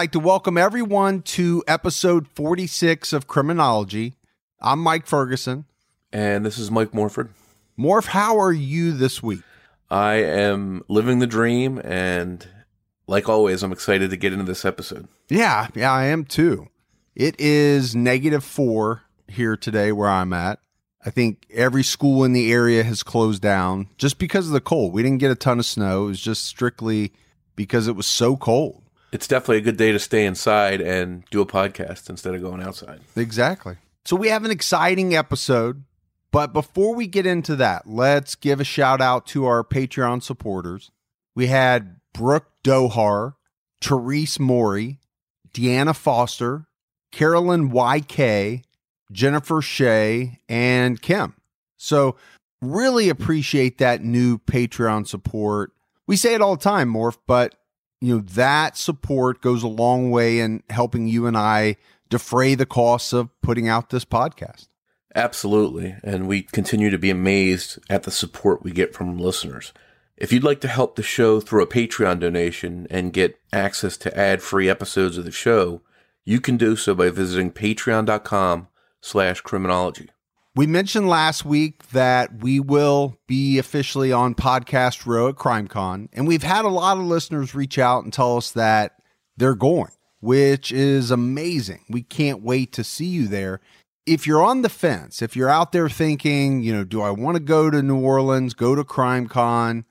Like to welcome everyone to episode 46 of Criminology. I'm Mike Ferguson. And this is Mike Morford. Morph, how are you this week? I am living the dream, and like always, I'm excited to get into this episode. Yeah, yeah, I am too. It is negative four here today where I'm at. I think every school in the area has closed down just because of the cold. We didn't get a ton of snow. It was just strictly because it was so cold. It's definitely a good day to stay inside and do a podcast instead of going outside. Exactly. So we have an exciting episode. But before we get into that, let's give a shout out to our Patreon supporters. We had Brooke Dohar, Therese Morey, Deanna Foster, Carolyn YK, Jennifer Shea, and Kim. So really appreciate that new Patreon support. We say it all the time, Morph, but you know that support goes a long way in helping you and I defray the costs of putting out this podcast. Absolutely. And we continue to be amazed at the support we get from listeners. If you'd like to help the show through a Patreon donation and get access to ad-free episodes of the show, you can do so by visiting patreon.com slash criminology. We mentioned last week that we will be officially on Podcast Row at CrimeCon, and we've had a lot of listeners reach out and tell us that they're going, which is amazing. We can't wait to see you there. If you're on the fence, if you're out there thinking, you know, do I want to go to New Orleans, go to CrimeCon?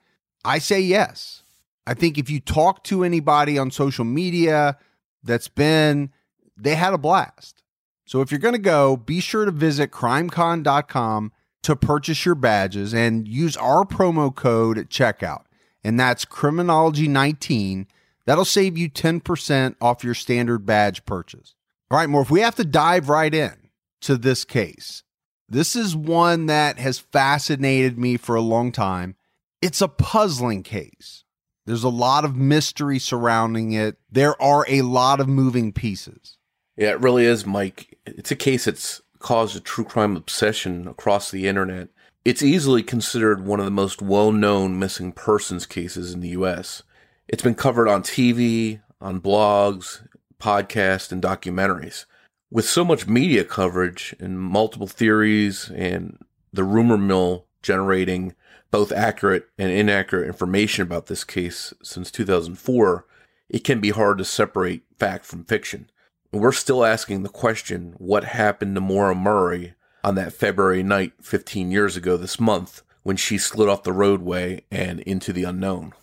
I say yes. I think if you talk to anybody on social media that's been, they had a blast. So if you're going to go, be sure to visit crimecon.com to purchase your badges and use our promo code at checkout. And that's criminology19. That'll save you 10% off your standard badge purchase. All right, Morph we have to dive right in to this case. This is one that has fascinated me for a long time. It's a puzzling case. There's a lot of mystery surrounding it. There are a lot of moving pieces. Yeah, it really is, Mike. It's a case that's caused a true crime obsession across the internet. It's easily considered one of the most well known missing persons cases in the U.S. It's been covered on TV, on blogs, podcasts, and documentaries. With so much media coverage and multiple theories and the rumor mill generating both accurate and inaccurate information about this case since 2004, it can be hard to separate fact from fiction. We're still asking the question what happened to Maura Murray on that February night 15 years ago this month when she slid off the roadway and into the unknown.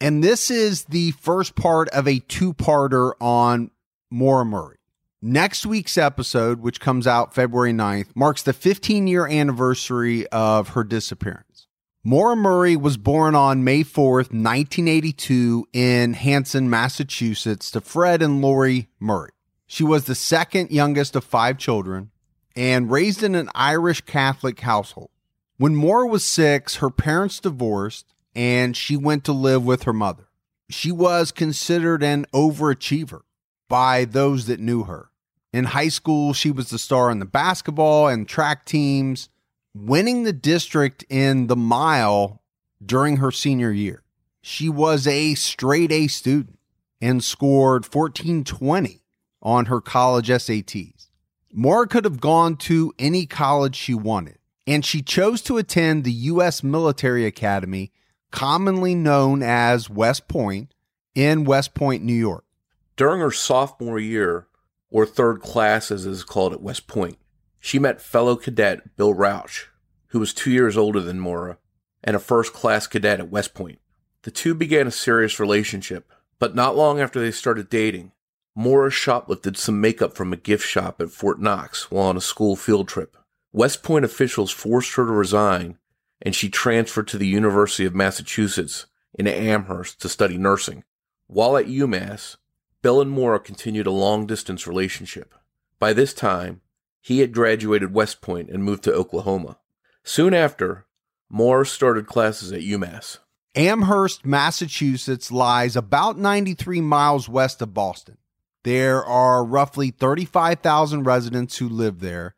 And this is the first part of a two parter on Maura Murray. Next week's episode, which comes out February 9th, marks the 15 year anniversary of her disappearance. Maura Murray was born on May 4th, 1982, in Hanson, Massachusetts, to Fred and Lori Murray. She was the second youngest of five children and raised in an Irish Catholic household. When Maura was six, her parents divorced and she went to live with her mother. She was considered an overachiever by those that knew her. In high school, she was the star in the basketball and track teams, winning the district in the mile during her senior year. She was a straight A student and scored 1420 on her college SATs. Maura could have gone to any college she wanted, and she chose to attend the U.S. Military Academy, commonly known as West Point, in West Point, New York. During her sophomore year, or third class as it is called at West Point, she met fellow cadet Bill Rausch, who was two years older than Maura, and a first class cadet at West Point. The two began a serious relationship, but not long after they started dating, Maura shoplifted some makeup from a gift shop at Fort Knox while on a school field trip. West Point officials forced her to resign and she transferred to the University of Massachusetts in Amherst to study nursing. While at UMass, Bill and Maura continued a long distance relationship. By this time, he had graduated West Point and moved to Oklahoma. Soon after, Maura started classes at UMass. Amherst, Massachusetts lies about 93 miles west of Boston. There are roughly 35,000 residents who live there,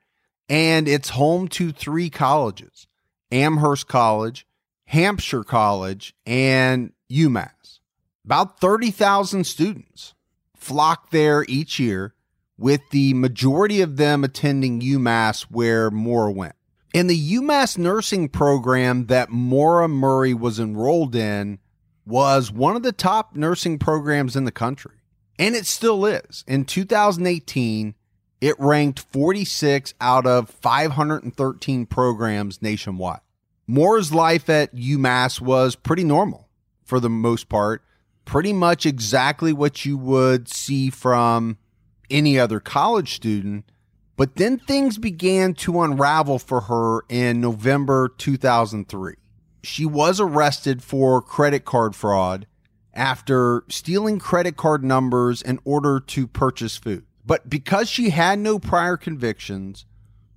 and it's home to three colleges Amherst College, Hampshire College, and UMass. About 30,000 students flock there each year, with the majority of them attending UMass where Maura went. In the UMass nursing program that Maura Murray was enrolled in was one of the top nursing programs in the country. And it still is. In 2018, it ranked 46 out of 513 programs nationwide. Maura's life at UMass was pretty normal for the most part, pretty much exactly what you would see from any other college student but then things began to unravel for her in November 2003. She was arrested for credit card fraud after stealing credit card numbers in order to purchase food. But because she had no prior convictions,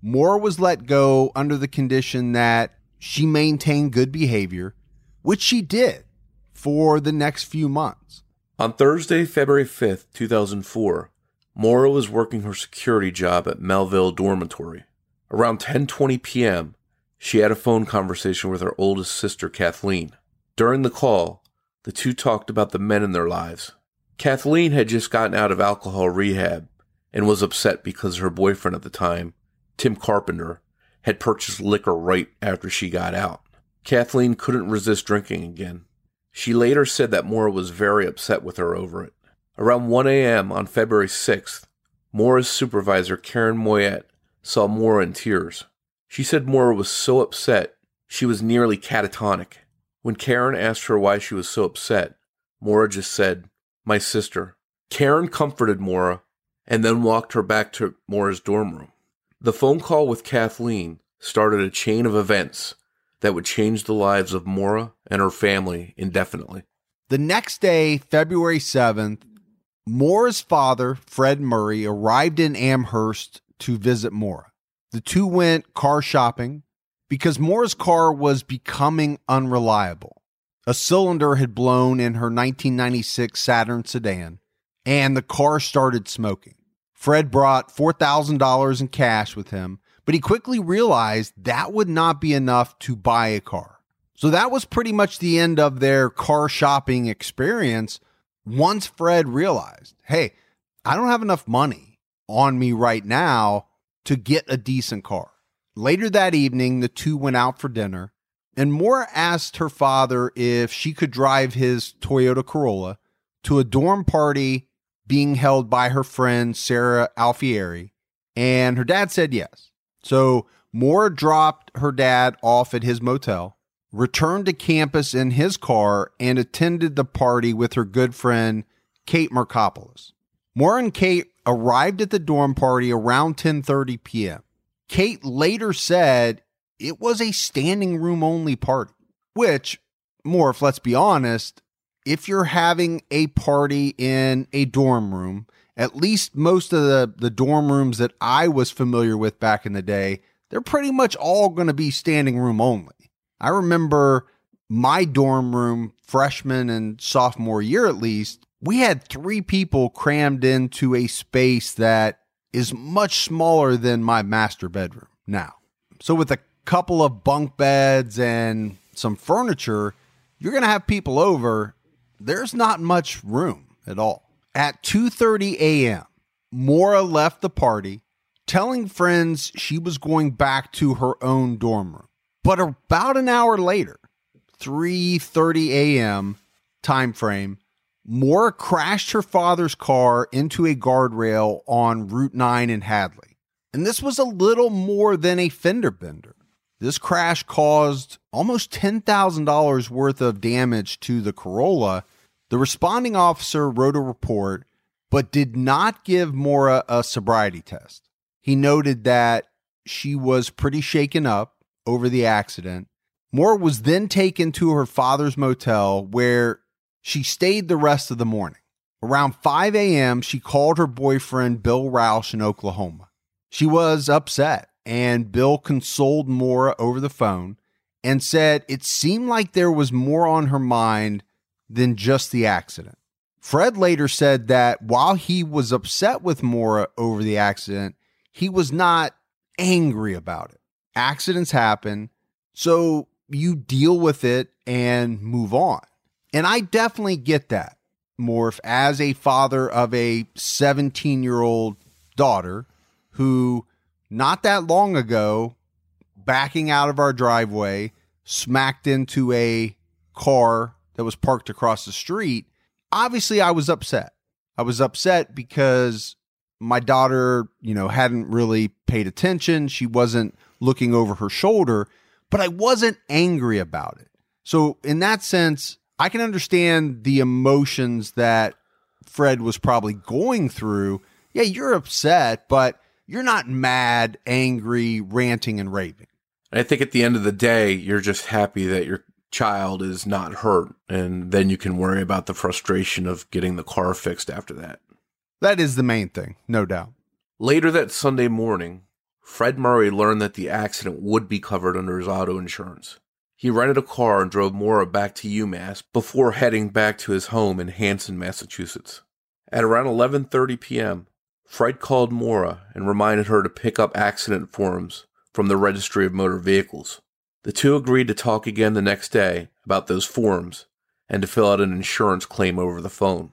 Maura was let go under the condition that she maintained good behavior, which she did for the next few months. On Thursday, February 5th, 2004, Maura was working her security job at Melville Dormitory. Around 10:20 p.m., she had a phone conversation with her oldest sister, Kathleen. During the call, the two talked about the men in their lives. Kathleen had just gotten out of alcohol rehab and was upset because her boyfriend at the time, Tim Carpenter, had purchased liquor right after she got out. Kathleen couldn't resist drinking again. She later said that Maura was very upset with her over it. Around 1 a.m. on February 6th, Maura's supervisor, Karen Moyet, saw Maura in tears. She said Maura was so upset she was nearly catatonic. When Karen asked her why she was so upset, Maura just said, My sister. Karen comforted Maura and then walked her back to Maura's dorm room. The phone call with Kathleen started a chain of events that would change the lives of Maura and her family indefinitely. The next day, February 7th, Maura's father, Fred Murray, arrived in Amherst to visit Maura. The two went car shopping because Maura's car was becoming unreliable. A cylinder had blown in her 1996 Saturn sedan, and the car started smoking. Fred brought $4,000 in cash with him, but he quickly realized that would not be enough to buy a car. So that was pretty much the end of their car shopping experience once Fred realized, hey, I don't have enough money on me right now to get a decent car. Later that evening, the two went out for dinner, and Maura asked her father if she could drive his Toyota Corolla to a dorm party being held by her friend Sarah Alfieri, and her dad said yes. So Maura dropped her dad off at his motel returned to campus in his car and attended the party with her good friend Kate Markopoulos. Maura and Kate arrived at the dorm party around 10:30 p.m. Kate later said it was a standing room only party, which Morph let's be honest, if you're having a party in a dorm room, at least most of the, the dorm rooms that I was familiar with back in the day, they're pretty much all going to be standing room only. I remember my dorm room, freshman and sophomore year at least, we had three people crammed into a space that is much smaller than my master bedroom now. So, with a couple of bunk beds and some furniture, you're going to have people over. There's not much room at all. At 2:30 a.m., Maura left the party, telling friends she was going back to her own dorm room. But about an hour later, 3:30 a.m. time frame, Maura crashed her father's car into a guardrail on Route 9 in Hadley. And this was a little more than a fender bender. This crash caused almost $10,000 worth of damage to the Corolla. The responding officer wrote a report but did not give Maura a sobriety test. He noted that she was pretty shaken up over the accident Maura was then taken to her father's motel where she stayed the rest of the morning. Around 5 a.m., she called her boyfriend, Bill Rausch, in Oklahoma. She was upset, and Bill consoled Maura over the phone and said it seemed like there was more on her mind than just the accident. Fred later said that while he was upset with Maura over the accident, he was not angry about it. Accidents happen, so you deal with it and move on. And I definitely get that, Morph, as a father of a 17 year old daughter who, not that long ago, backing out of our driveway, smacked into a car that was parked across the street. Obviously, I was upset. I was upset because my daughter, you know, hadn't really paid attention. She wasn't looking over her shoulder, but I wasn't angry about it. So, in that sense, I can understand the emotions that Fred was probably going through. Yeah, you're upset, but you're not mad, angry, ranting, and raving. I think at the end of the day, you're just happy that your child is not hurt. And then you can worry about the frustration of getting the car fixed after that. That is the main thing, no doubt. Later that Sunday morning, Fred Murray learned that the accident would be covered under his auto insurance. He rented a car and drove Maura back to UMass before heading back to his home in Hanson, Massachusetts. At around 11:30 p.m., Fred called Maura and reminded her to pick up accident forms from the Registry of Motor Vehicles. The two agreed to talk again the next day about those forms and to fill out an insurance claim over the phone.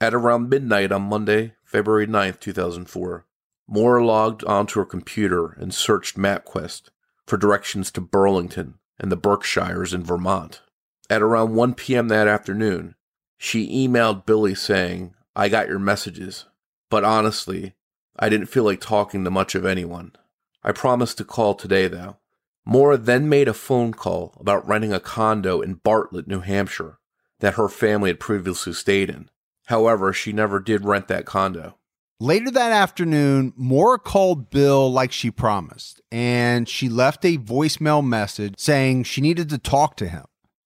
At around midnight on Monday, February 9, 2004, Maura logged onto her computer and searched MapQuest for directions to Burlington and the Berkshires in Vermont. At around 1 p.m. that afternoon, she emailed Billy saying, I got your messages, but honestly, I didn't feel like talking to much of anyone. I promised to call today, though. Maura then made a phone call about renting a condo in Bartlett, New Hampshire, that her family had previously stayed in. However, she never did rent that condo. Later that afternoon, Maura called Bill like she promised, and she left a voicemail message saying she needed to talk to him.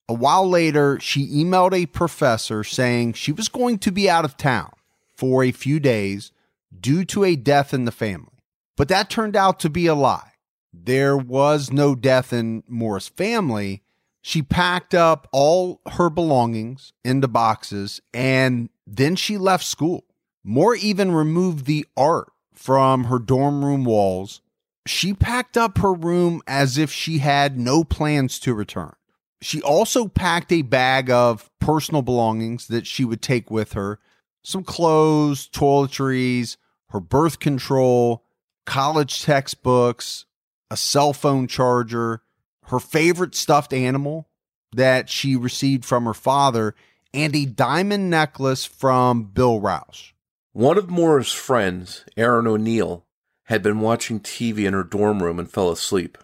A while later, she emailed a professor saying she was going to be out of town for a few days due to a death in the family. But that turned out to be a lie. There was no death in Maura's family. She packed up all her belongings into boxes and then she left school. Maura even removed the art from her dorm room walls. She packed up her room as if she had no plans to return. She also packed a bag of personal belongings that she would take with her some clothes, toiletries, her birth control, college textbooks, a cell phone charger, her favorite stuffed animal that she received from her father, and a diamond necklace from Bill Rausch. One of Maura's friends, Erin O'Neill, had been watching TV in her dorm room and fell asleep.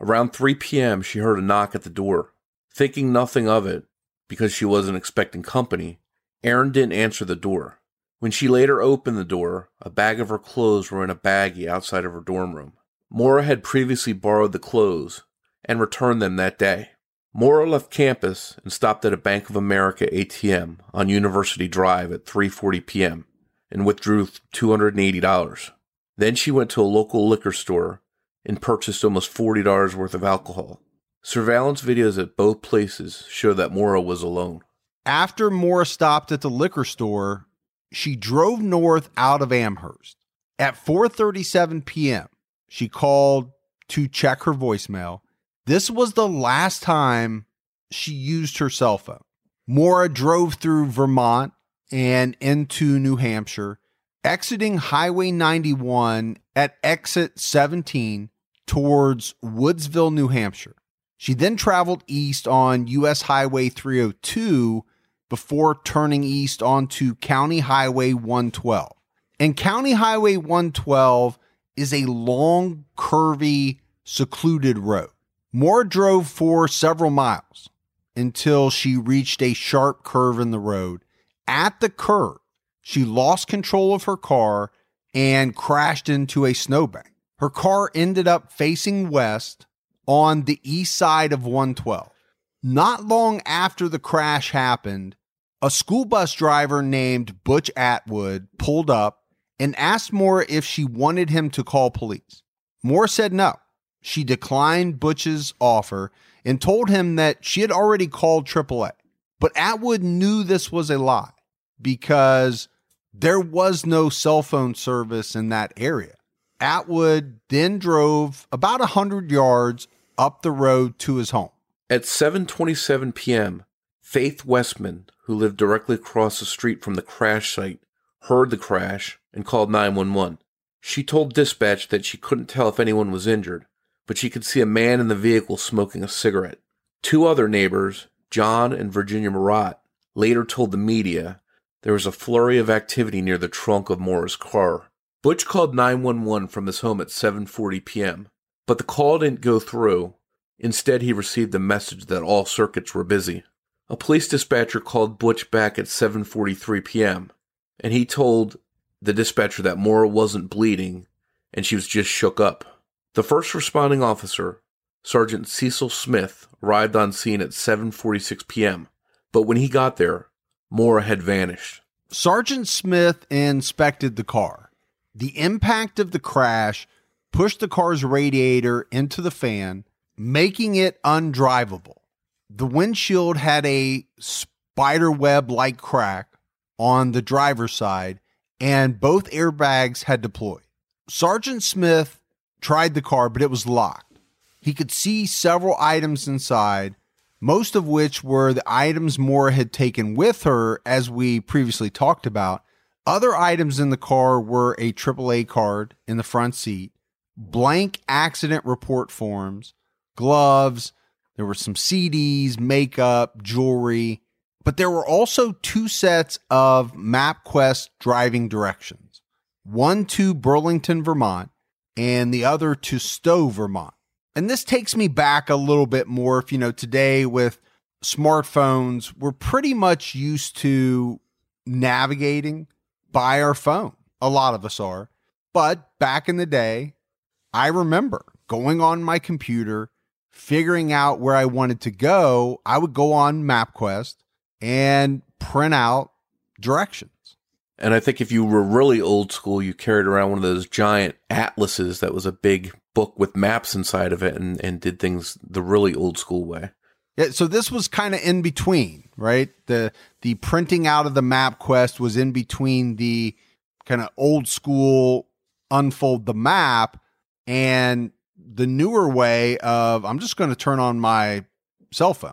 Around 3 p.m., she heard a knock at the door. Thinking nothing of it, because she wasn't expecting company, Erin didn't answer the door. When she later opened the door, a bag of her clothes were in a baggie outside of her dorm room. Maura had previously borrowed the clothes and returned them that day. Maura left campus and stopped at a Bank of America ATM on University Drive at 3:40 p.m. and withdrew $280. Then she went to a local liquor store and purchased almost $40 worth of alcohol. Surveillance videos at both places show that Maura was alone. After Maura stopped at the liquor store, she drove north out of Amherst. At 4:37 p.m., she called to check her voicemail. This was the last time she used her cell phone. Maura drove through Vermont and into New Hampshire, exiting Highway 91 at exit 17 towards Woodsville, New Hampshire. She then traveled east on US Highway 302 before turning east onto County Highway 112. And County Highway 112 is a long, curvy, secluded road. Maura drove for several miles until she reached a sharp curve in the road. At the curve, she lost control of her car and crashed into a snowbank. Her car ended up facing west on the east side of 112. Not long after the crash happened, a school bus driver named Butch Atwood pulled up and asked Maura if she wanted him to call police. Maura said no. She declined Butch's offer and told him that she had already called AAA. But Atwood knew this was a lie because there was no cell phone service in that area. Atwood then drove about a 100 yards up the road to his home. At 7:27 p.m., Faith Westman, who lived directly across the street from the crash site, heard the crash and called 911. She told dispatch that she couldn't tell if anyone was injured, but she could see a man in the vehicle smoking a cigarette. Two other neighbors, John and Virginia Marotte, later told the media there was a flurry of activity near the trunk of Maura's car. Butch called 911 from his home at 7:40 p.m., but the call didn't go through. Instead, he received a message that all circuits were busy. A police dispatcher called Butch back at 7:43 p.m., and he told the dispatcher that Maura wasn't bleeding and she was just shook up. The first responding officer, Sergeant Cecil Smith, arrived on scene at 7:46 p.m., but when he got there, Maura had vanished. Sergeant Smith inspected the car. The impact of the crash pushed the car's radiator into the fan, making it undrivable. The windshield had a spider web like crack on the driver's side, and both airbags had deployed. Sergeant Smith tried the car, but it was locked. He could see several items inside, most of which were the items Maura had taken with her, as we previously talked about. Other items in the car were a AAA card in the front seat, blank accident report forms, gloves, there were some CDs, makeup, jewelry, but there were also two sets of MapQuest driving directions one to Burlington, Vermont, and the other to Stowe, Vermont. And this takes me back a little bit more. If you know, today with smartphones, we're pretty much used to navigating by our phone. A lot of us are. But back in the day, I remember going on my computer, figuring out where I wanted to go. I would go on MapQuest and print out directions. And I think if you were really old school, you carried around one of those giant atlases that was a big book with maps inside of it and, and did things the really old school way. Yeah, so this was kind of in between, right? The the printing out of the MapQuest was in between the kind of old school unfold the map and the newer way of I'm just going to turn on my cell phone.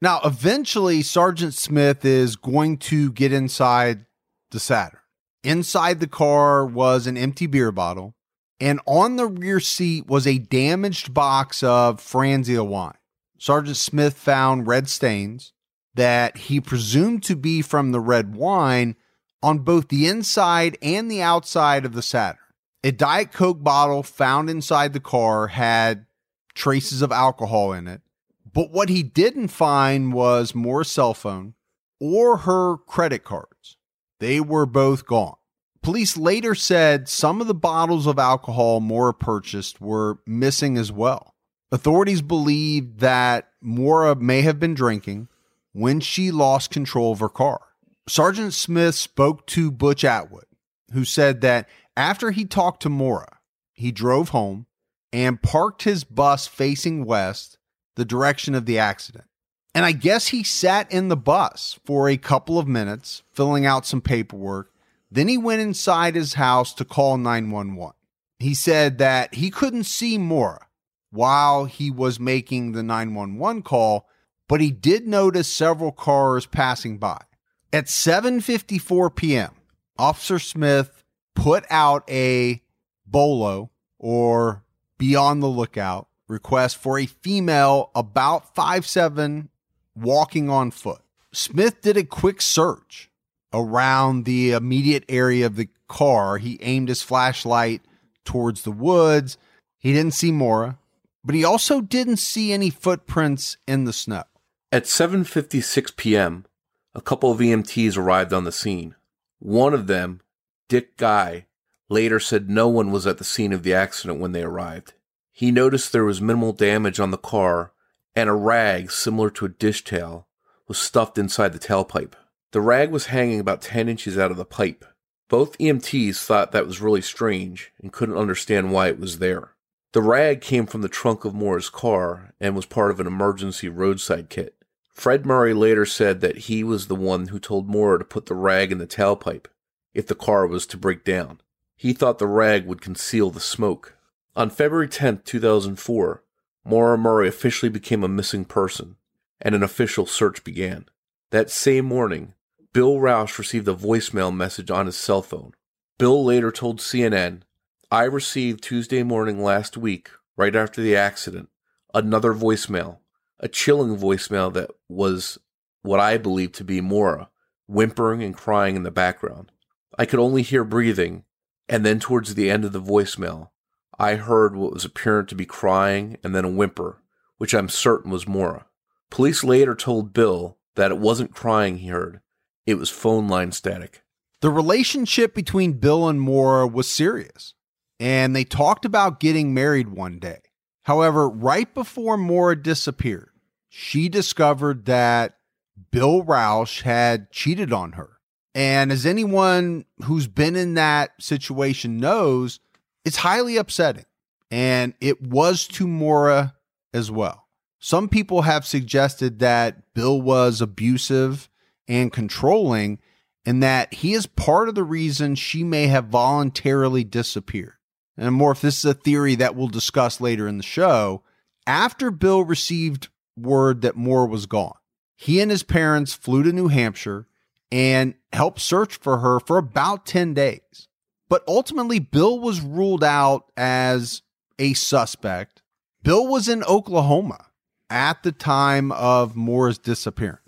Now, eventually Sergeant Smith is going to get inside the Saturn. Inside the car was an empty beer bottle, and on the rear seat was a damaged box of Franzia wine. Sergeant Smith found red stains that he presumed to be from the red wine on both the inside and the outside of the Saturn. A Diet Coke bottle found inside the car had traces of alcohol in it, but what he didn't find was Maura's cell phone or her credit cards. They were both gone. Police later said some of the bottles of alcohol Maura purchased were missing as well. Authorities believe that Maura may have been drinking when she lost control of her car. Sergeant Smith spoke to Butch Atwood, who said that after he talked to Maura, he drove home and parked his bus facing west, the direction of the accident. And I guess he sat in the bus for a couple of minutes, filling out some paperwork. Then he went inside his house to call 911. He said that he couldn't see Maura while he was making the 911 call, but he did notice several cars passing by. At 7:54 p.m., Officer Smith put out a bolo or be on the lookout request for a female about five seven walking on foot. Smith did a quick search around the immediate area of the car. He aimed his flashlight towards the woods. He didn't see Maura, but he also didn't see any footprints in the snow. At 7:56 p.m., a couple of EMTs arrived on the scene. One of them, Dick Guy, later said no one was at the scene of the accident when they arrived. He noticed there was minimal damage on the car and a rag similar to a dish towel was stuffed inside the tailpipe. The rag was hanging about 10 inches out of the pipe. Both EMTs thought that was really strange and couldn't understand why it was there. The rag came from the trunk of Maura's car and was part of an emergency roadside kit. Fred Murray later said that he was the one who told Maura to put the rag in the tailpipe if the car was to break down. He thought the rag would conceal the smoke. On February 10, 2004, Maura Murray officially became a missing person, and an official search began. That same morning, Bill Rausch received a voicemail message on his cell phone. Bill later told CNN, I received Tuesday morning last week, right after the accident, another voicemail, a chilling voicemail that was what I believe to be Maura, whimpering and crying in the background. I could only hear breathing, and then towards the end of the voicemail, I heard what was apparent to be crying and then a whimper, which I'm certain was Maura. Police later told Bill that it wasn't crying he heard, it was phone line static. The relationship between Bill and Maura was serious, and they talked about getting married one day. However, right before Maura disappeared, she discovered that Bill Rausch had cheated on her. And as anyone who's been in that situation knows, it's highly upsetting. And it was to Maura as well. Some people have suggested that Bill was abusive and controlling, and that he is part of the reason she may have voluntarily disappeared. And Morph, this is a theory that we'll discuss later in the show, after Bill received word that Maura was gone, he and his parents flew to New Hampshire and helped search for her for about 10 days. But ultimately, Bill was ruled out as a suspect. Bill was in Oklahoma at the time of Maura's disappearance.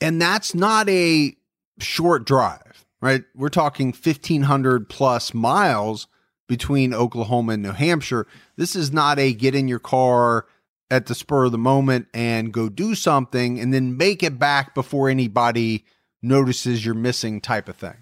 And that's not a short drive, right? We're talking 1,500 plus miles between Oklahoma and New Hampshire. This is not a get in your car at the spur of the moment and go do something and then make it back before anybody notices you're missing type of thing.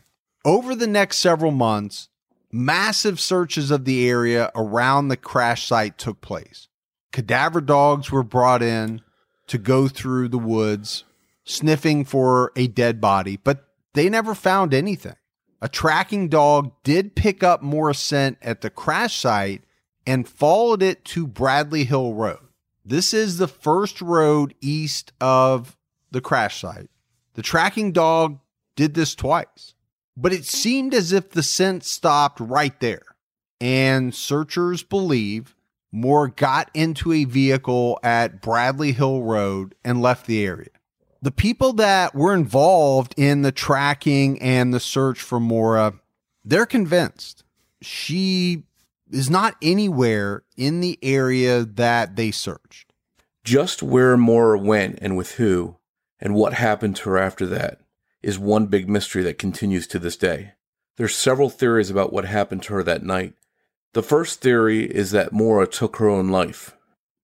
Over the next several months, massive searches of the area around the crash site took place. Cadaver dogs were brought in to go through the woods, sniffing for a dead body, but they never found anything. A tracking dog did pick up Maura scent at the crash site and followed it to Bradley Hill Road. This is the first road east of the crash site. The tracking dog did this twice, but it seemed as if the scent stopped right there. And searchers believe Maura got into a vehicle at Bradley Hill Road and left the area. The people that were involved in the tracking and the search for Maura, they're convinced she is not anywhere in the area that they searched. Just where Maura went and with who and what happened to her after that is one big mystery that continues to this day. There's several theories about what happened to her that night. The first theory is that Maura took her own life.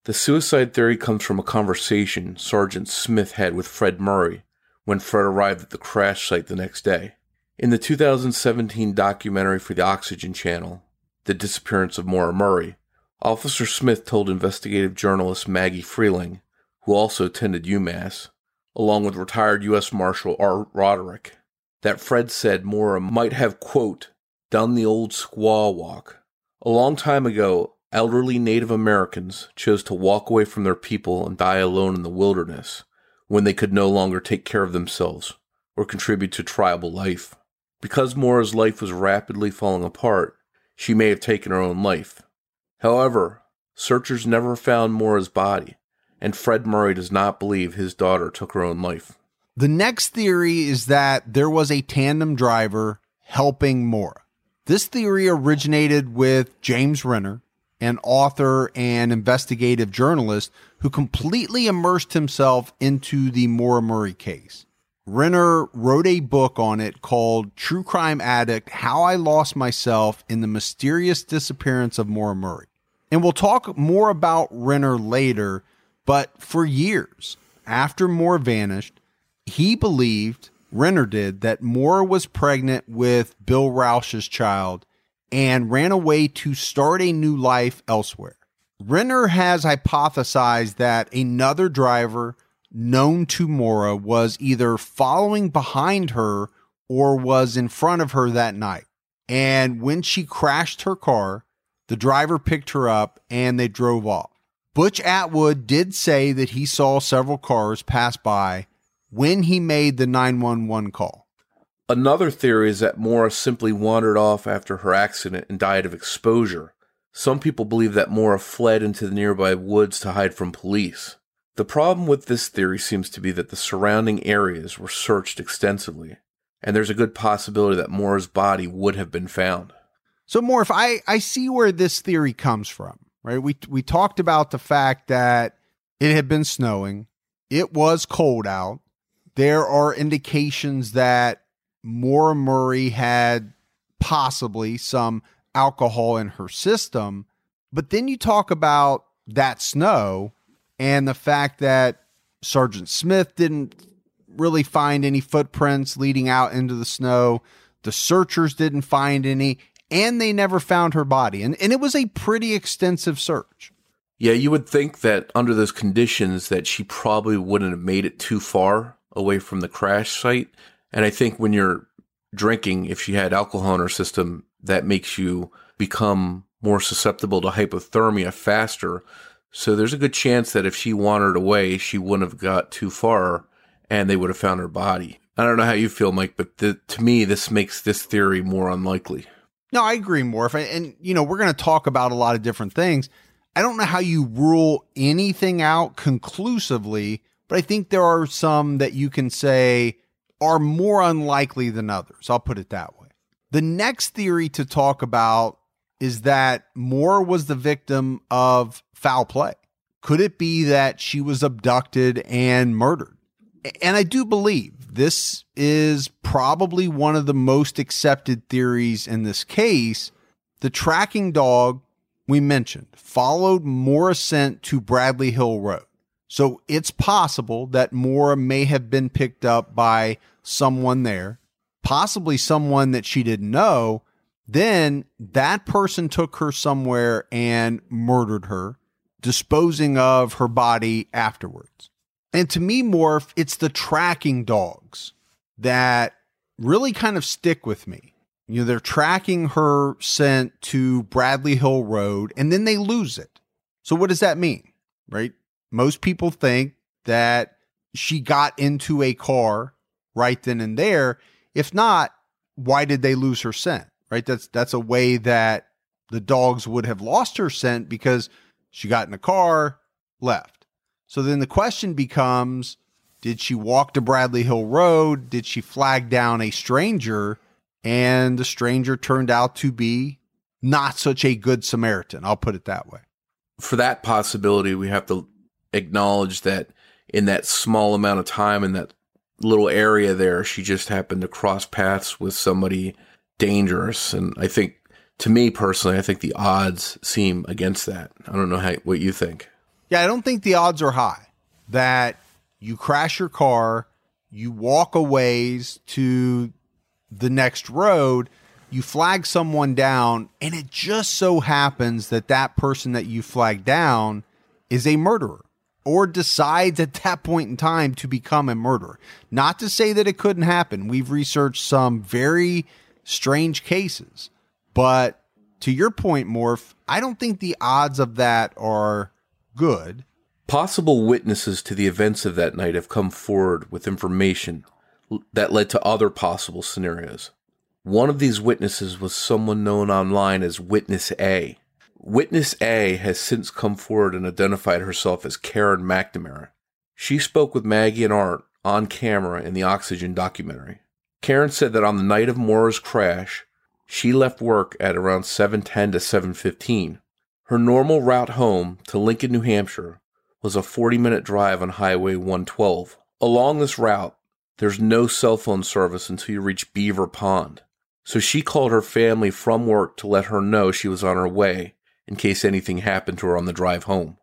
The suicide theory comes from a conversation Sergeant Smith had with Fred Murray when Fred arrived at the crash site the next day. In the 2017 documentary for the Oxygen Channel, The Disappearance of Maura Murray, Officer Smith told investigative journalist Maggie Freleng, who also attended UMass, along with retired U.S. Marshal Art Roderick, that Fred said Maura might have, quote, done the old squaw walk. A long time ago, elderly Native Americans chose to walk away from their people and die alone in the wilderness when they could no longer take care of themselves or contribute to tribal life. Because Maura's life was rapidly falling apart, she may have taken her own life. However, searchers never found Maura's body, and Fred Murray does not believe his daughter took her own life. The next theory is that there was a tandem driver helping Maura. This theory originated with James Renner, an author and investigative journalist who completely immersed himself into the Maura Murray case. Renner wrote a book on it called True Crime Addict How I Lost Myself in the Mysterious Disappearance of Maura Murray. And we'll talk more about Renner later but for years after Maura vanished, he believed, Renner did, that Maura was pregnant with Bill Rausch's child and ran away to start a new life elsewhere. Renner has hypothesized that another driver known to Maura was either following behind her or was in front of her that night. And when she crashed her car, the driver picked her up and they drove off. Butch Atwood did say that he saw several cars pass by when he made the 911 call. Another theory is that Maura simply wandered off after her accident and died of exposure. Some people believe that Maura fled into the nearby woods to hide from police. The problem with this theory seems to be that the surrounding areas were searched extensively, and there's a good possibility that Maura's body would have been found. So, Morph, I, I see where this theory comes from, right? We, we talked about the fact that it had been snowing, it was cold out. There are indications that Maura Murray had possibly some alcohol in her system. But then you talk about that snow and the fact that Sergeant Smith didn't really find any footprints leading out into the snow. The searchers didn't find any, and they never found her body. And, and it was a pretty extensive search. Yeah, you would think that under those conditions that she probably wouldn't have made it too far away from the crash site. And I think when you're drinking, if she had alcohol in her system, that makes you become more susceptible to hypothermia faster. So there's a good chance that if she wandered away, she wouldn't have got too far and they would have found her body. I don't know how you feel, Mike, but the, to me, this makes this theory more unlikely. No, I agree, Morph. And, you know, we're going to talk about a lot of different things. I don't know how you rule anything out conclusively, but I think there are some that you can say are more unlikely than others. I'll put it that way. The next theory to talk about is that Maura was the victim of foul play. Could it be that she was abducted and murdered? And I do believe this is probably one of the most accepted theories in this case. The tracking dog we mentioned followed Maura scent to Bradley Hill Road. So it's possible that Maura may have been picked up by someone there, possibly someone that she didn't know. Then that person took her somewhere and murdered her, disposing of her body afterwards. And to me, Morph, it's the tracking dogs that really kind of stick with me. You know, they're tracking her scent to Bradley Hill Road and then they lose it. So what does that mean? Right? Most people think that she got into a car right then and there. If not, why did they lose her scent? Right? That's that's a way that the dogs would have lost her scent because she got in a car, left. So then the question becomes did she walk to Bradley Hill Road? Did she flag down a stranger? And the stranger turned out to be not such a good Samaritan. I'll put it that way. For that possibility, we have to acknowledge that in that small amount of time in that little area there, she just happened to cross paths with somebody dangerous. And I think, to me personally, I think the odds seem against that. I don't know how, what you think. Yeah, I don't think the odds are high that you crash your car, you walk a ways to the next road, you flag someone down, and it just so happens that that person that you flag down is a murderer or decides at that point in time to become a murderer. Not to say that it couldn't happen. We've researched some very strange cases. But to your point, Morph, I don't think the odds of that are good. Possible witnesses to the events of that night have come forward with information that led to other possible scenarios. One of these witnesses was someone known online as Witness A. Witness A has since come forward and identified herself as Karen McNamara. She spoke with Maggie and Art on camera in the Oxygen documentary. Karen said that on the night of Maura's crash, she left work at around 7:10 to 7:15. Her normal route home to Lincoln, New Hampshire was a 40-minute drive on Highway 112. Along this route, there's no cell phone service until you reach Beaver Pond. So she called her family from work to let her know she was on her way in case anything happened to her on the drive home.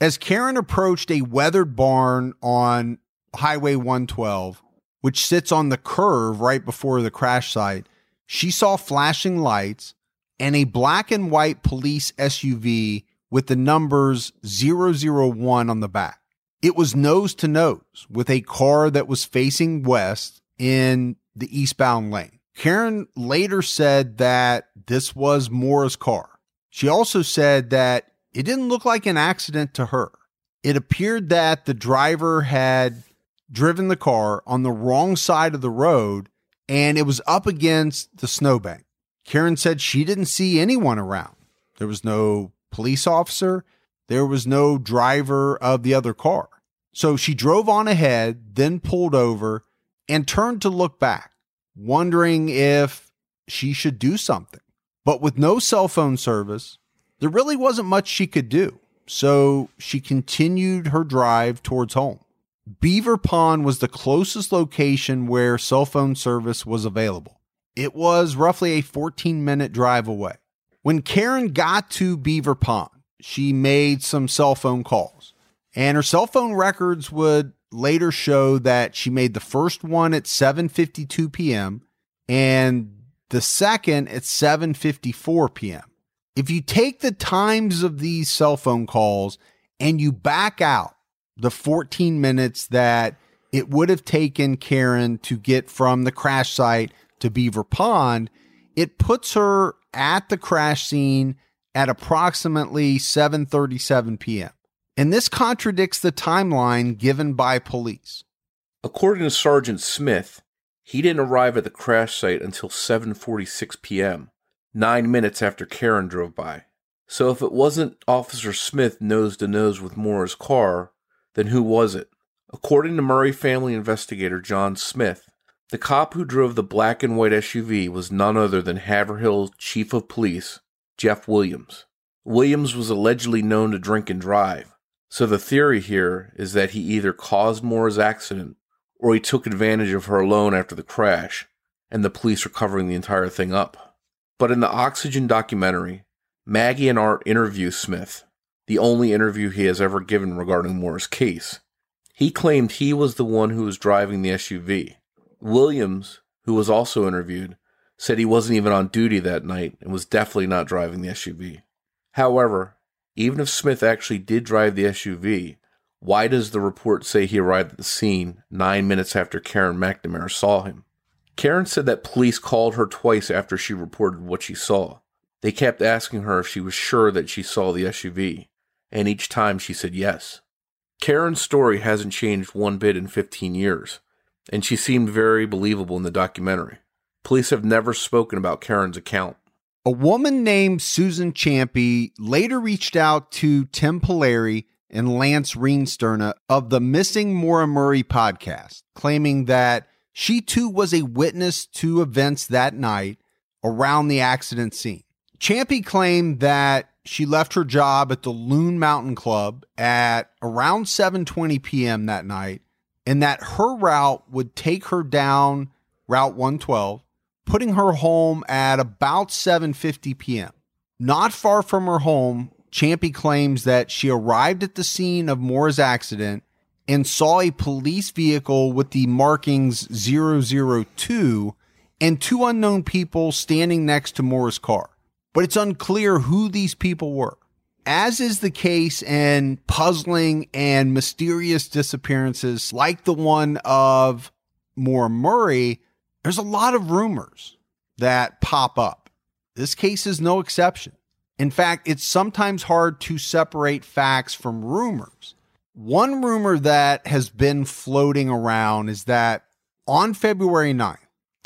As Karen approached a weathered barn on Highway 112, which sits on the curve right before the crash site, she saw flashing lights and a black and white police SUV with the numbers 001 on the back. It was nose to nose with a car that was facing west in the eastbound lane. Karen later said that this was Maura's car. She also said that it didn't look like an accident to her. It appeared that the driver had driven the car on the wrong side of the road and it was up against the snowbank. Karen said she didn't see anyone around. There was no police officer, there was no driver of the other car. So she drove on ahead, then pulled over and turned to look back, wondering if she should do something. But with no cell phone service, there really wasn't much she could do. So she continued her drive towards home. Beaver Pond was the closest location where cell phone service was available. It was roughly a 14 minute drive away. When Karen got to Beaver Pond, she made some cell phone calls, and her cell phone records would later show that she made the first one at 7:52 p.m. and the second at 7:54 p.m. If you take the times of these cell phone calls and you back out the 14 minutes that it would have taken Karen to get from the crash site to Beaver Pond, it puts her at the crash scene at approximately 7:37 p.m. And this contradicts the timeline given by police. According to Sergeant Smith, he didn't arrive at the crash site until 7:46 p.m., 9 minutes after Karen drove by. So if it wasn't Officer Smith nose to nose with Maura's car, then who was it? According to Murray family investigator John Smith, the cop who drove the black and white SUV was none other than Haverhill Chief of Police, Jeff Williams. Williams was allegedly known to drink and drive, so the theory here is that he either caused Maura's accident or he took advantage of her alone after the crash, and the police are covering the entire thing up. But in the Oxygen documentary, Maggie and Art interview Smith, the only interview he has ever given regarding Maura's case. He claimed he was the one who was driving the SUV. Williams, who was also interviewed, said he wasn't even on duty that night and was definitely not driving the SUV. However, even if Smith actually did drive the SUV, why does the report say he arrived at the scene nine minutes after Karen McNamara saw him? Karen said that police called her twice after she reported what she saw. They kept asking her if she was sure that she saw the SUV and each time she said yes. Karen's story hasn't changed one bit in 15 years, and she seemed very believable in the documentary. Police have never spoken about Karen's account. A woman named Susan Champy later reached out to Tim Pilleri and Lance Reenstierna of the Missing Maura Murray podcast, claiming that she too was a witness to events that night around the accident scene. Champy claimed that she left her job at the Loon Mountain Club at around 7:20 p.m. that night and that her route would take her down Route 112, putting her home at about 7:50 p.m. Not far from her home, Champy claims that she arrived at the scene of Maura's accident and saw a police vehicle with the markings 002 and two unknown people standing next to Maura's car but it's unclear who these people were. As is the case in puzzling and mysterious disappearances like the one of Maura Murray, there's a lot of rumors that pop up. This case is no exception. In fact, it's sometimes hard to separate facts from rumors. One rumor that has been floating around is that on February 9th,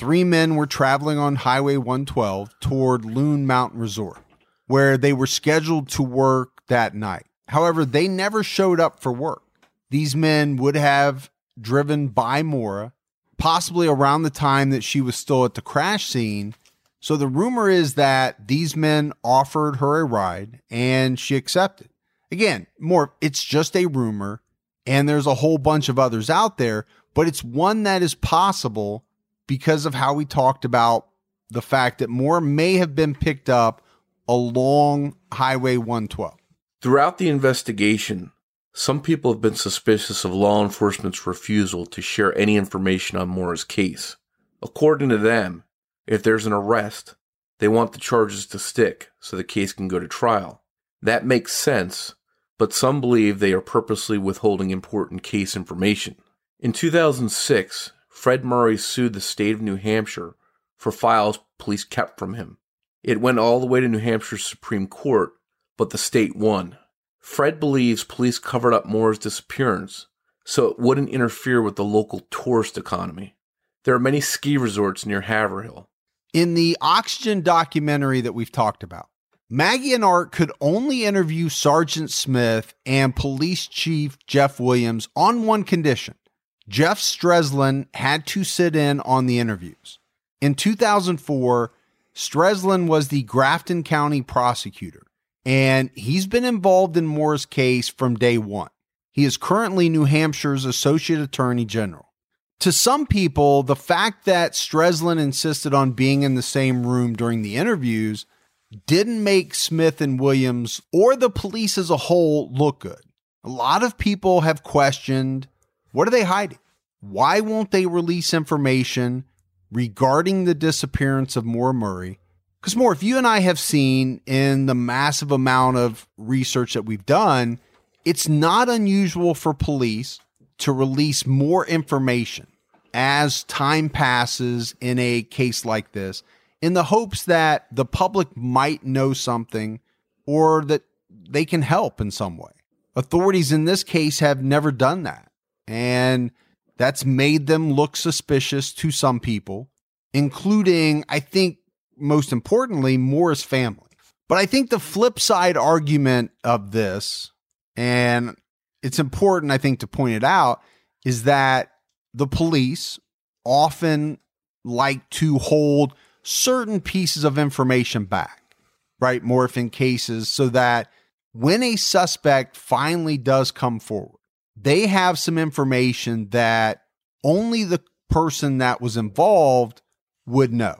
Three men were traveling on Highway 112 toward Loon Mountain Resort, where they were scheduled to work that night. However, they never showed up for work. These men would have driven by Maura, possibly around the time that she was still at the crash scene. So the rumor is that these men offered her a ride and she accepted. Again, more, it's just a rumor, and there's a whole bunch of others out there, but it's one that is possible because of how we talked about the fact that Maura may have been picked up along Highway 112. Throughout the investigation, some people have been suspicious of law enforcement's refusal to share any information on Maura's case. According to them, if there's an arrest, they want the charges to stick so the case can go to trial. That makes sense, but some believe they are purposely withholding important case information. In 2006, Fred Murray sued the state of New Hampshire for files police kept from him. It went all the way to New Hampshire's Supreme Court, but the state won. Fred believes police covered up Maura's disappearance so it wouldn't interfere with the local tourist economy. There are many ski resorts near Haverhill. In the Oxygen documentary that we've talked about, Maggie and Art could only interview Sergeant Smith and Police Chief Jeff Williams on one condition. Jeff Strelzin had to sit in on the interviews. In 2004, Strelzin was the Grafton County prosecutor, and he's been involved in Maura's case from day one. He is currently New Hampshire's Associate Attorney General. To some people, the fact that Strelzin insisted on being in the same room during the interviews didn't make Smith and Williams or the police as a whole look good. A lot of people have questioned what are they hiding? Why won't they release information regarding the disappearance of Maura Murray? Because, Moore, if you and I have seen in the massive amount of research that we've done, it's not unusual for police to release more information as time passes in a case like this in the hopes that the public might know something or that they can help in some way. Authorities in this case have never done that. And that's made them look suspicious to some people, including, I think, most importantly, Maura's family. But I think the flip side argument of this, and it's important, I think, to point it out, is that the police often like to hold certain pieces of information back, right? Morphin cases, so that when a suspect finally does come forward, they have some information that only the person that was involved would know.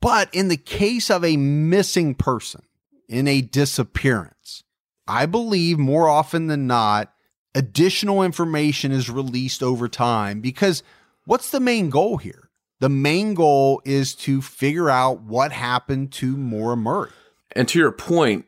But in the case of a missing person, in a disappearance, I believe more often than not, additional information is released over time because what's the main goal here? The main goal is to figure out what happened to Maura Murray. And to your point,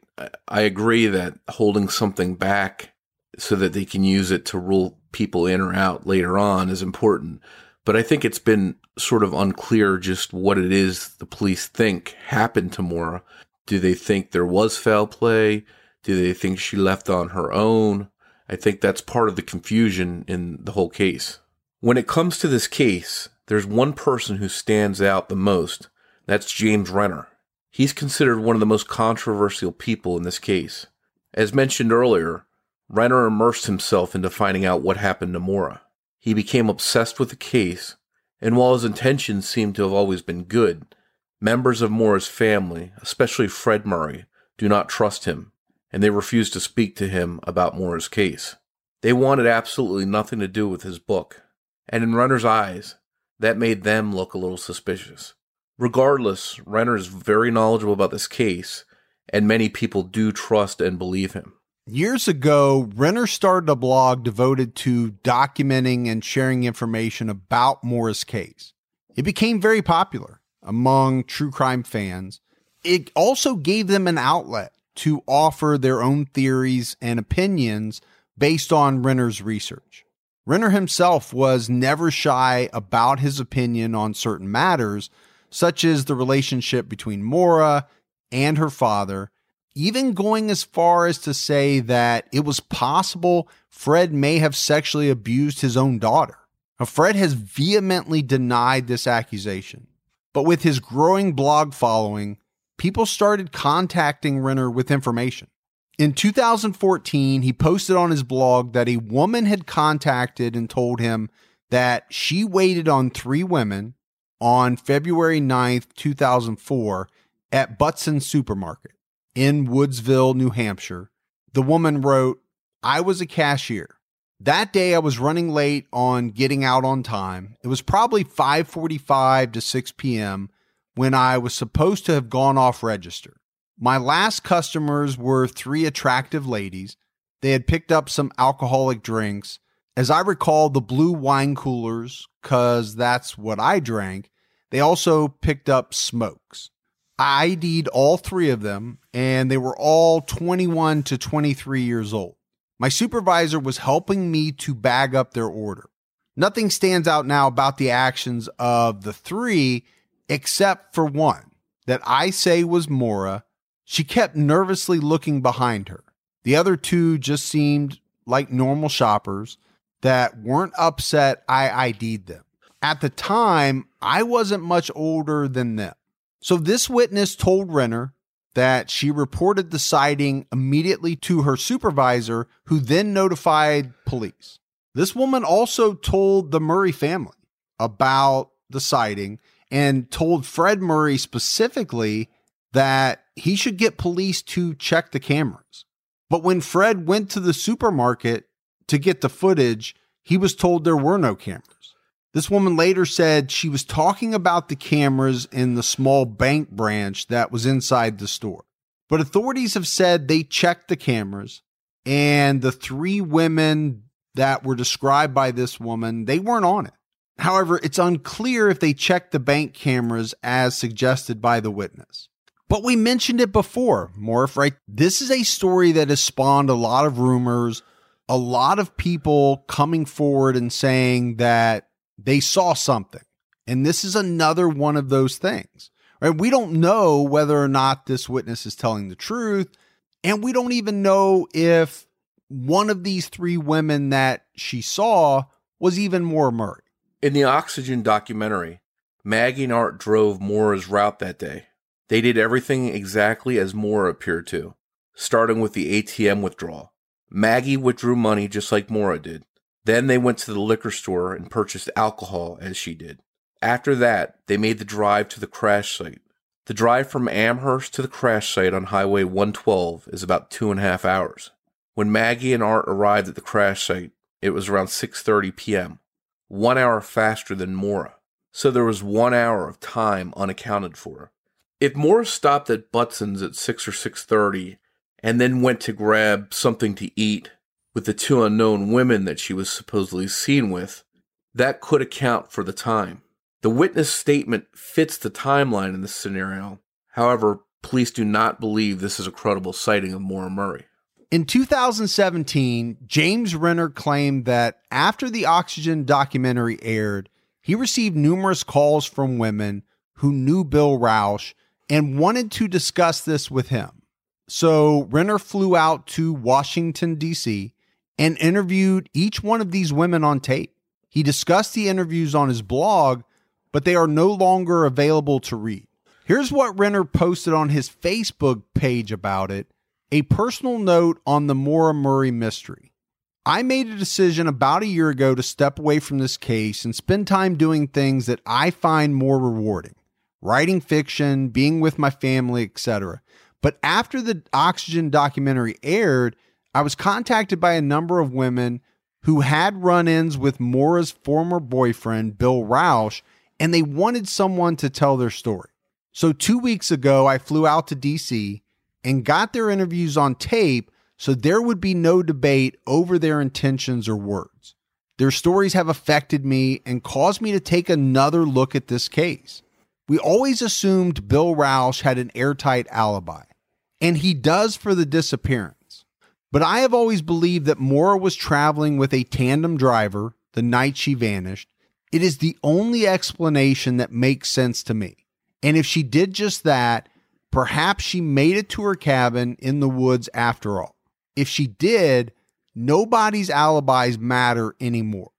I agree that holding something back so that they can use it to rule people in or out later on is important. But I think it's been sort of unclear just what it is the police think happened to Maura. Do they think there was foul play? Do they think she left on her own? I think that's part of the confusion in the whole case. When it comes to this case, there's one person who stands out the most. That's James Renner. He's considered one of the most controversial people in this case. As mentioned earlier, Renner immersed himself into finding out what happened to Maura. He became obsessed with the case, and while his intentions seem to have always been good, members of Maura's family, especially Fred Murray, do not trust him, and they refused to speak to him about Maura's case. They wanted absolutely nothing to do with his book, and in Renner's eyes, that made them look a little suspicious. Regardless, Renner is very knowledgeable about this case, and many people do trust and believe him. Years ago, Renner started a blog devoted to documenting and sharing information about Maura's case. It became very popular among true crime fans. It also gave them an outlet to offer their own theories and opinions based on Renner's research. Renner himself was never shy about his opinion on certain matters, such as the relationship between Maura and her father even going as far as to say that it was possible Fred may have sexually abused his own daughter. Now, Fred has vehemently denied this accusation, but with his growing blog following, people started contacting Renner with information. In 2014, he posted on his blog that a woman had contacted and told him that she waited on three women on February 9th, 2004, at Butson Supermarket in Woodsville, New Hampshire. The woman wrote, I was a cashier. That day I was running late on getting out on time. It was probably 5:45 to 6 p.m. when I was supposed to have gone off register. My last customers were three attractive ladies. They had picked up some alcoholic drinks. As I recall, the blue wine coolers, cuz that's what I drank. They also picked up smokes. I ID'd all three of them, and they were all 21 to 23 years old. My supervisor was helping me to bag up their order. Nothing stands out now about the actions of the three except for one that I say was Maura. She kept nervously looking behind her. The other two just seemed like normal shoppers that weren't upset I ID'd them. At the time, I wasn't much older than them. So this witness told Renner that she reported the sighting immediately to her supervisor, who then notified police. This woman also told the Murray family about the sighting and told Fred Murray specifically that he should get police to check the cameras. But when Fred went to the supermarket to get the footage, he was told there were no cameras. This woman later said she was talking about the cameras in the small bank branch that was inside the store. But authorities have said they checked the cameras and the three women that were described by this woman, they weren't on it. However, it's unclear if they checked the bank cameras as suggested by the witness. But we mentioned it before, Morph, right? This is a story that has spawned a lot of rumors, a lot of people coming forward and saying that they saw something. And this is another one of those things. Right? We don't know whether or not this witness is telling the truth, and we don't even know if one of these three women that she saw was even Maura Murray. In the Oxygen documentary, Maggie and Art drove Maura's route that day. They did everything exactly as Maura appeared to, starting with the ATM withdrawal. Maggie withdrew money just like Maura did. Then they went to the liquor store and purchased alcohol as she did. After that, they made the drive to the crash site. The drive from Amherst to the crash site on Highway 112 is about two and a half hours. When Maggie and Art arrived at the crash site, it was around 6:30 p.m., one hour faster than Maura, So there was one hour of time unaccounted for. If Maura stopped at Butson's at 6 or 6:30 and then went to grab something to eat with the two unknown women that she was supposedly seen with, that could account for the time. The witness statement fits the timeline in this scenario. However, police do not believe this is a credible sighting of Maura Murray. In 2017, James Renner claimed that after the Oxygen documentary aired, he received numerous calls from women who knew Bill Rausch and wanted to discuss this with him. So Renner flew out to Washington, D.C., and interviewed each one of these women on tape. He discussed the interviews on his blog, but they are no longer available to read. Here's what Renner posted on his Facebook page about it a personal note on the Maura Murray mystery. I made a decision about a year ago to step away from this case and spend time doing things that I find more rewarding writing fiction, being with my family, etc. But after the Oxygen documentary aired, I was contacted by a number of women who had run ins with Maura's former boyfriend, Bill Rausch, and they wanted someone to tell their story. So, two weeks ago, I flew out to DC and got their interviews on tape so there would be no debate over their intentions or words. Their stories have affected me and caused me to take another look at this case. We always assumed Bill Rausch had an airtight alibi, and he does for the disappearance. But I have always believed that Maura was traveling with a tandem driver the night she vanished. It is the only explanation that makes sense to me. And if she did just that, perhaps she made it to her cabin in the woods after all. If she did, nobody's alibis matter anymore.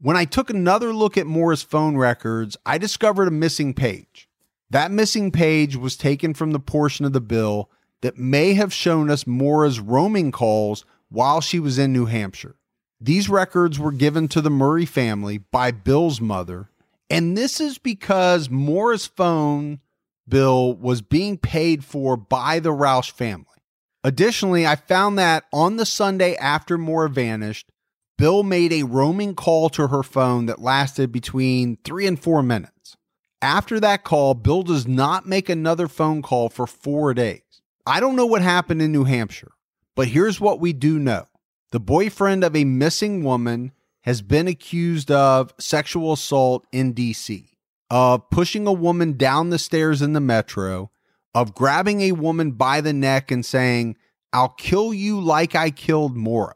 When I took another look at Maura's phone records, I discovered a missing page. That missing page was taken from the portion of the bill that may have shown us Maura's roaming calls while she was in New Hampshire. These records were given to the Murray family by Bill's mother, and this is because Maura's phone bill was being paid for by the Rausch family. Additionally, I found that on the Sunday after Maura vanished, Bill made a roaming call to her phone that lasted between three and four minutes. After that call, Bill does not make another phone call for four days. I don't know what happened in New Hampshire, but here's what we do know the boyfriend of a missing woman has been accused of sexual assault in DC, of pushing a woman down the stairs in the metro, of grabbing a woman by the neck and saying, I'll kill you like I killed Maura.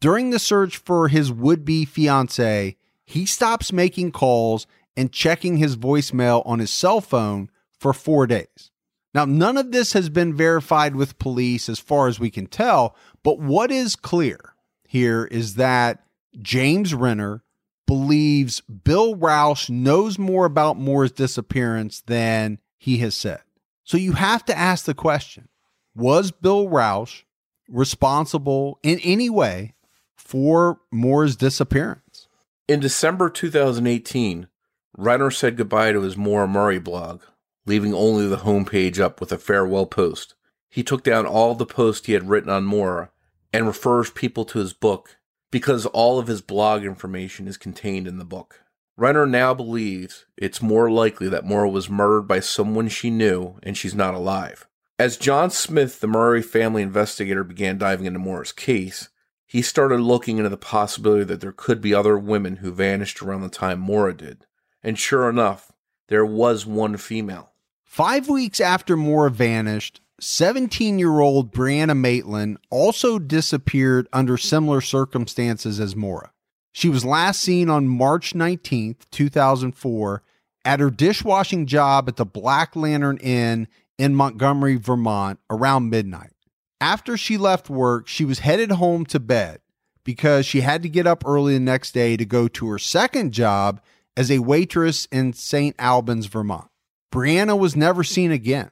During the search for his would be fiance, he stops making calls and checking his voicemail on his cell phone for four days. Now, none of this has been verified with police as far as we can tell, but what is clear here is that James Renner believes Bill Rausch knows more about Maura's disappearance than he has said. So you have to ask the question Was Bill Rausch responsible in any way for Maura's disappearance? In December 2018, Renner said goodbye to his Maura Murray blog, leaving only the homepage up with a farewell post. He took down all the posts he had written on Maura and refers people to his book because all of his blog information is contained in the book. Renner now believes it's more likely that Maura was murdered by someone she knew and she's not alive. As John Smith, the Murray family investigator, began diving into Maura's case, he started looking into the possibility that there could be other women who vanished around the time Maura did. And sure enough, there was one female. Five weeks after Maura vanished, 17 year old Brianna Maitland also disappeared under similar circumstances as Maura. She was last seen on March 19th, 2004, at her dishwashing job at the Black Lantern Inn in Montgomery, Vermont, around midnight. After she left work, she was headed home to bed because she had to get up early the next day to go to her second job as a waitress in St. Albans, Vermont. Brianna was never seen again.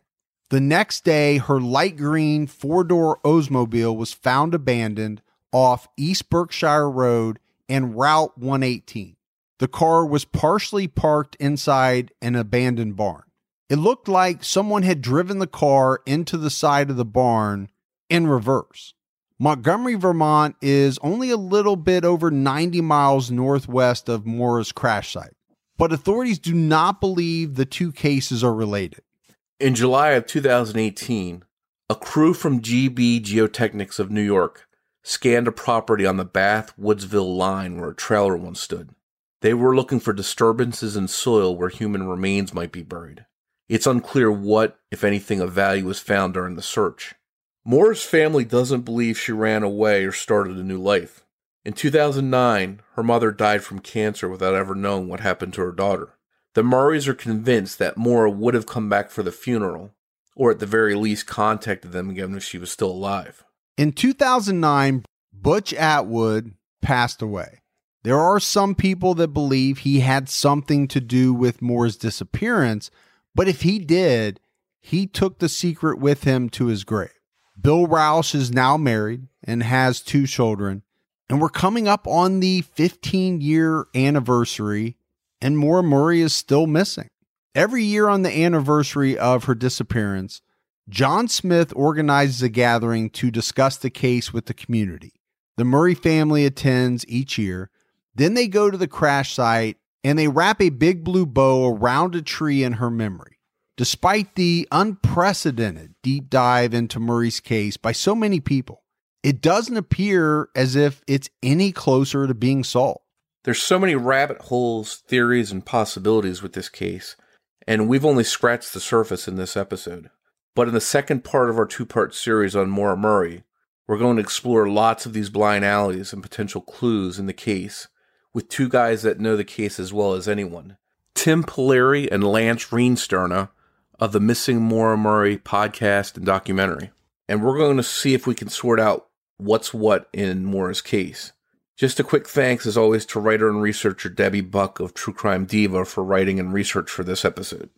The next day, her light green four door Oldsmobile was found abandoned off East Berkshire Road and Route 118. The car was partially parked inside an abandoned barn. It looked like someone had driven the car into the side of the barn in reverse. Montgomery, Vermont is only a little bit over 90 miles northwest of Maura's crash site, but authorities do not believe the two cases are related. In July of 2018, a crew from GB Geotechnics of New York scanned a property on the Bath Woodsville line where a trailer once stood. They were looking for disturbances in soil where human remains might be buried. It's unclear what, if anything, of value was found during the search. Maura's family doesn't believe she ran away or started a new life. In 2009, her mother died from cancer without ever knowing what happened to her daughter. The Murrays are convinced that Maura would have come back for the funeral, or at the very least contacted them again if she was still alive. In 2009, Butch Atwood passed away. There are some people that believe he had something to do with Maura's disappearance, but if he did, he took the secret with him to his grave. Bill Rausch is now married and has two children, and we're coming up on the 15 year anniversary and Maura Murray is still missing. Every year on the anniversary of her disappearance, John Smith organizes a gathering to discuss the case with the community. The Murray family attends each year. Then they go to the crash site and they wrap a big blue bow around a tree in her memory. Despite the unprecedented deep dive into Murray's case by so many people, it doesn't appear as if it's any closer to being solved. There's so many rabbit holes, theories, and possibilities with this case, and we've only scratched the surface in this episode. But in the second part of our two part series on Maura Murray, we're going to explore lots of these blind alleys and potential clues in the case with two guys that know the case as well as anyone Tim Pilleri and Lance Reenstierna of the Missing Maura Murray podcast and documentary. And we're going to see if we can sort out what's what in Maura's case. Just a quick thanks, as always, to writer and researcher Debbie Buck of True Crime Diva for writing and research for this episode.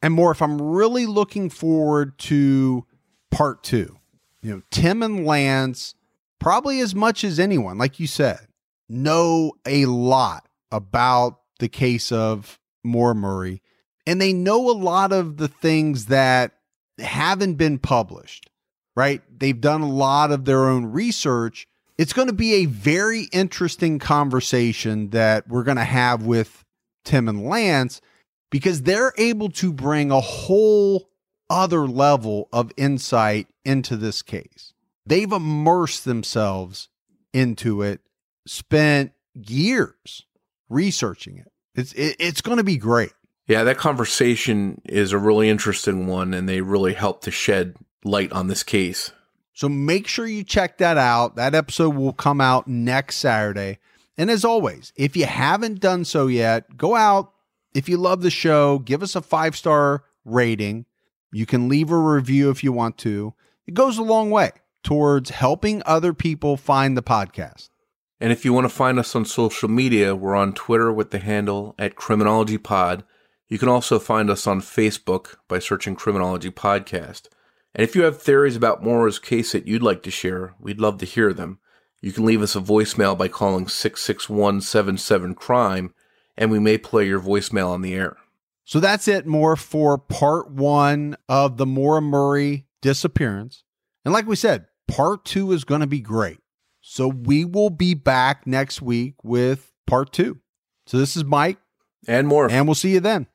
And more, if I'm really looking forward to part two, you know, Tim and Lance, probably as much as anyone, like you said, know a lot about the case of Maura Murray. And they know a lot of the things that haven't been published, right? They've done a lot of their own research it's going to be a very interesting conversation that we're going to have with Tim and Lance because they're able to bring a whole other level of insight into this case. They've immersed themselves into it, spent years researching it. It's it, it's going to be great. Yeah, that conversation is a really interesting one, and they really help to shed light on this case. So make sure you check that out. That episode will come out next Saturday. And as always, if you haven't done so yet, go out. If you love the show, give us a five star rating. You can leave a review if you want to. It goes a long way towards helping other people find the podcast. And if you want to find us on social media, we're on Twitter with the handle at Criminology Pod. You can also find us on Facebook by searching Criminology Podcast. And if you have theories about Maura's case that you'd like to share, we'd love to hear them. You can leave us a voicemail by calling 66177 Crime, and we may play your voicemail on the air. So that's it, more for part one of the Maura Murray disappearance. And like we said, part two is going to be great. So we will be back next week with part two. So this is Mike. And more. And we'll see you then.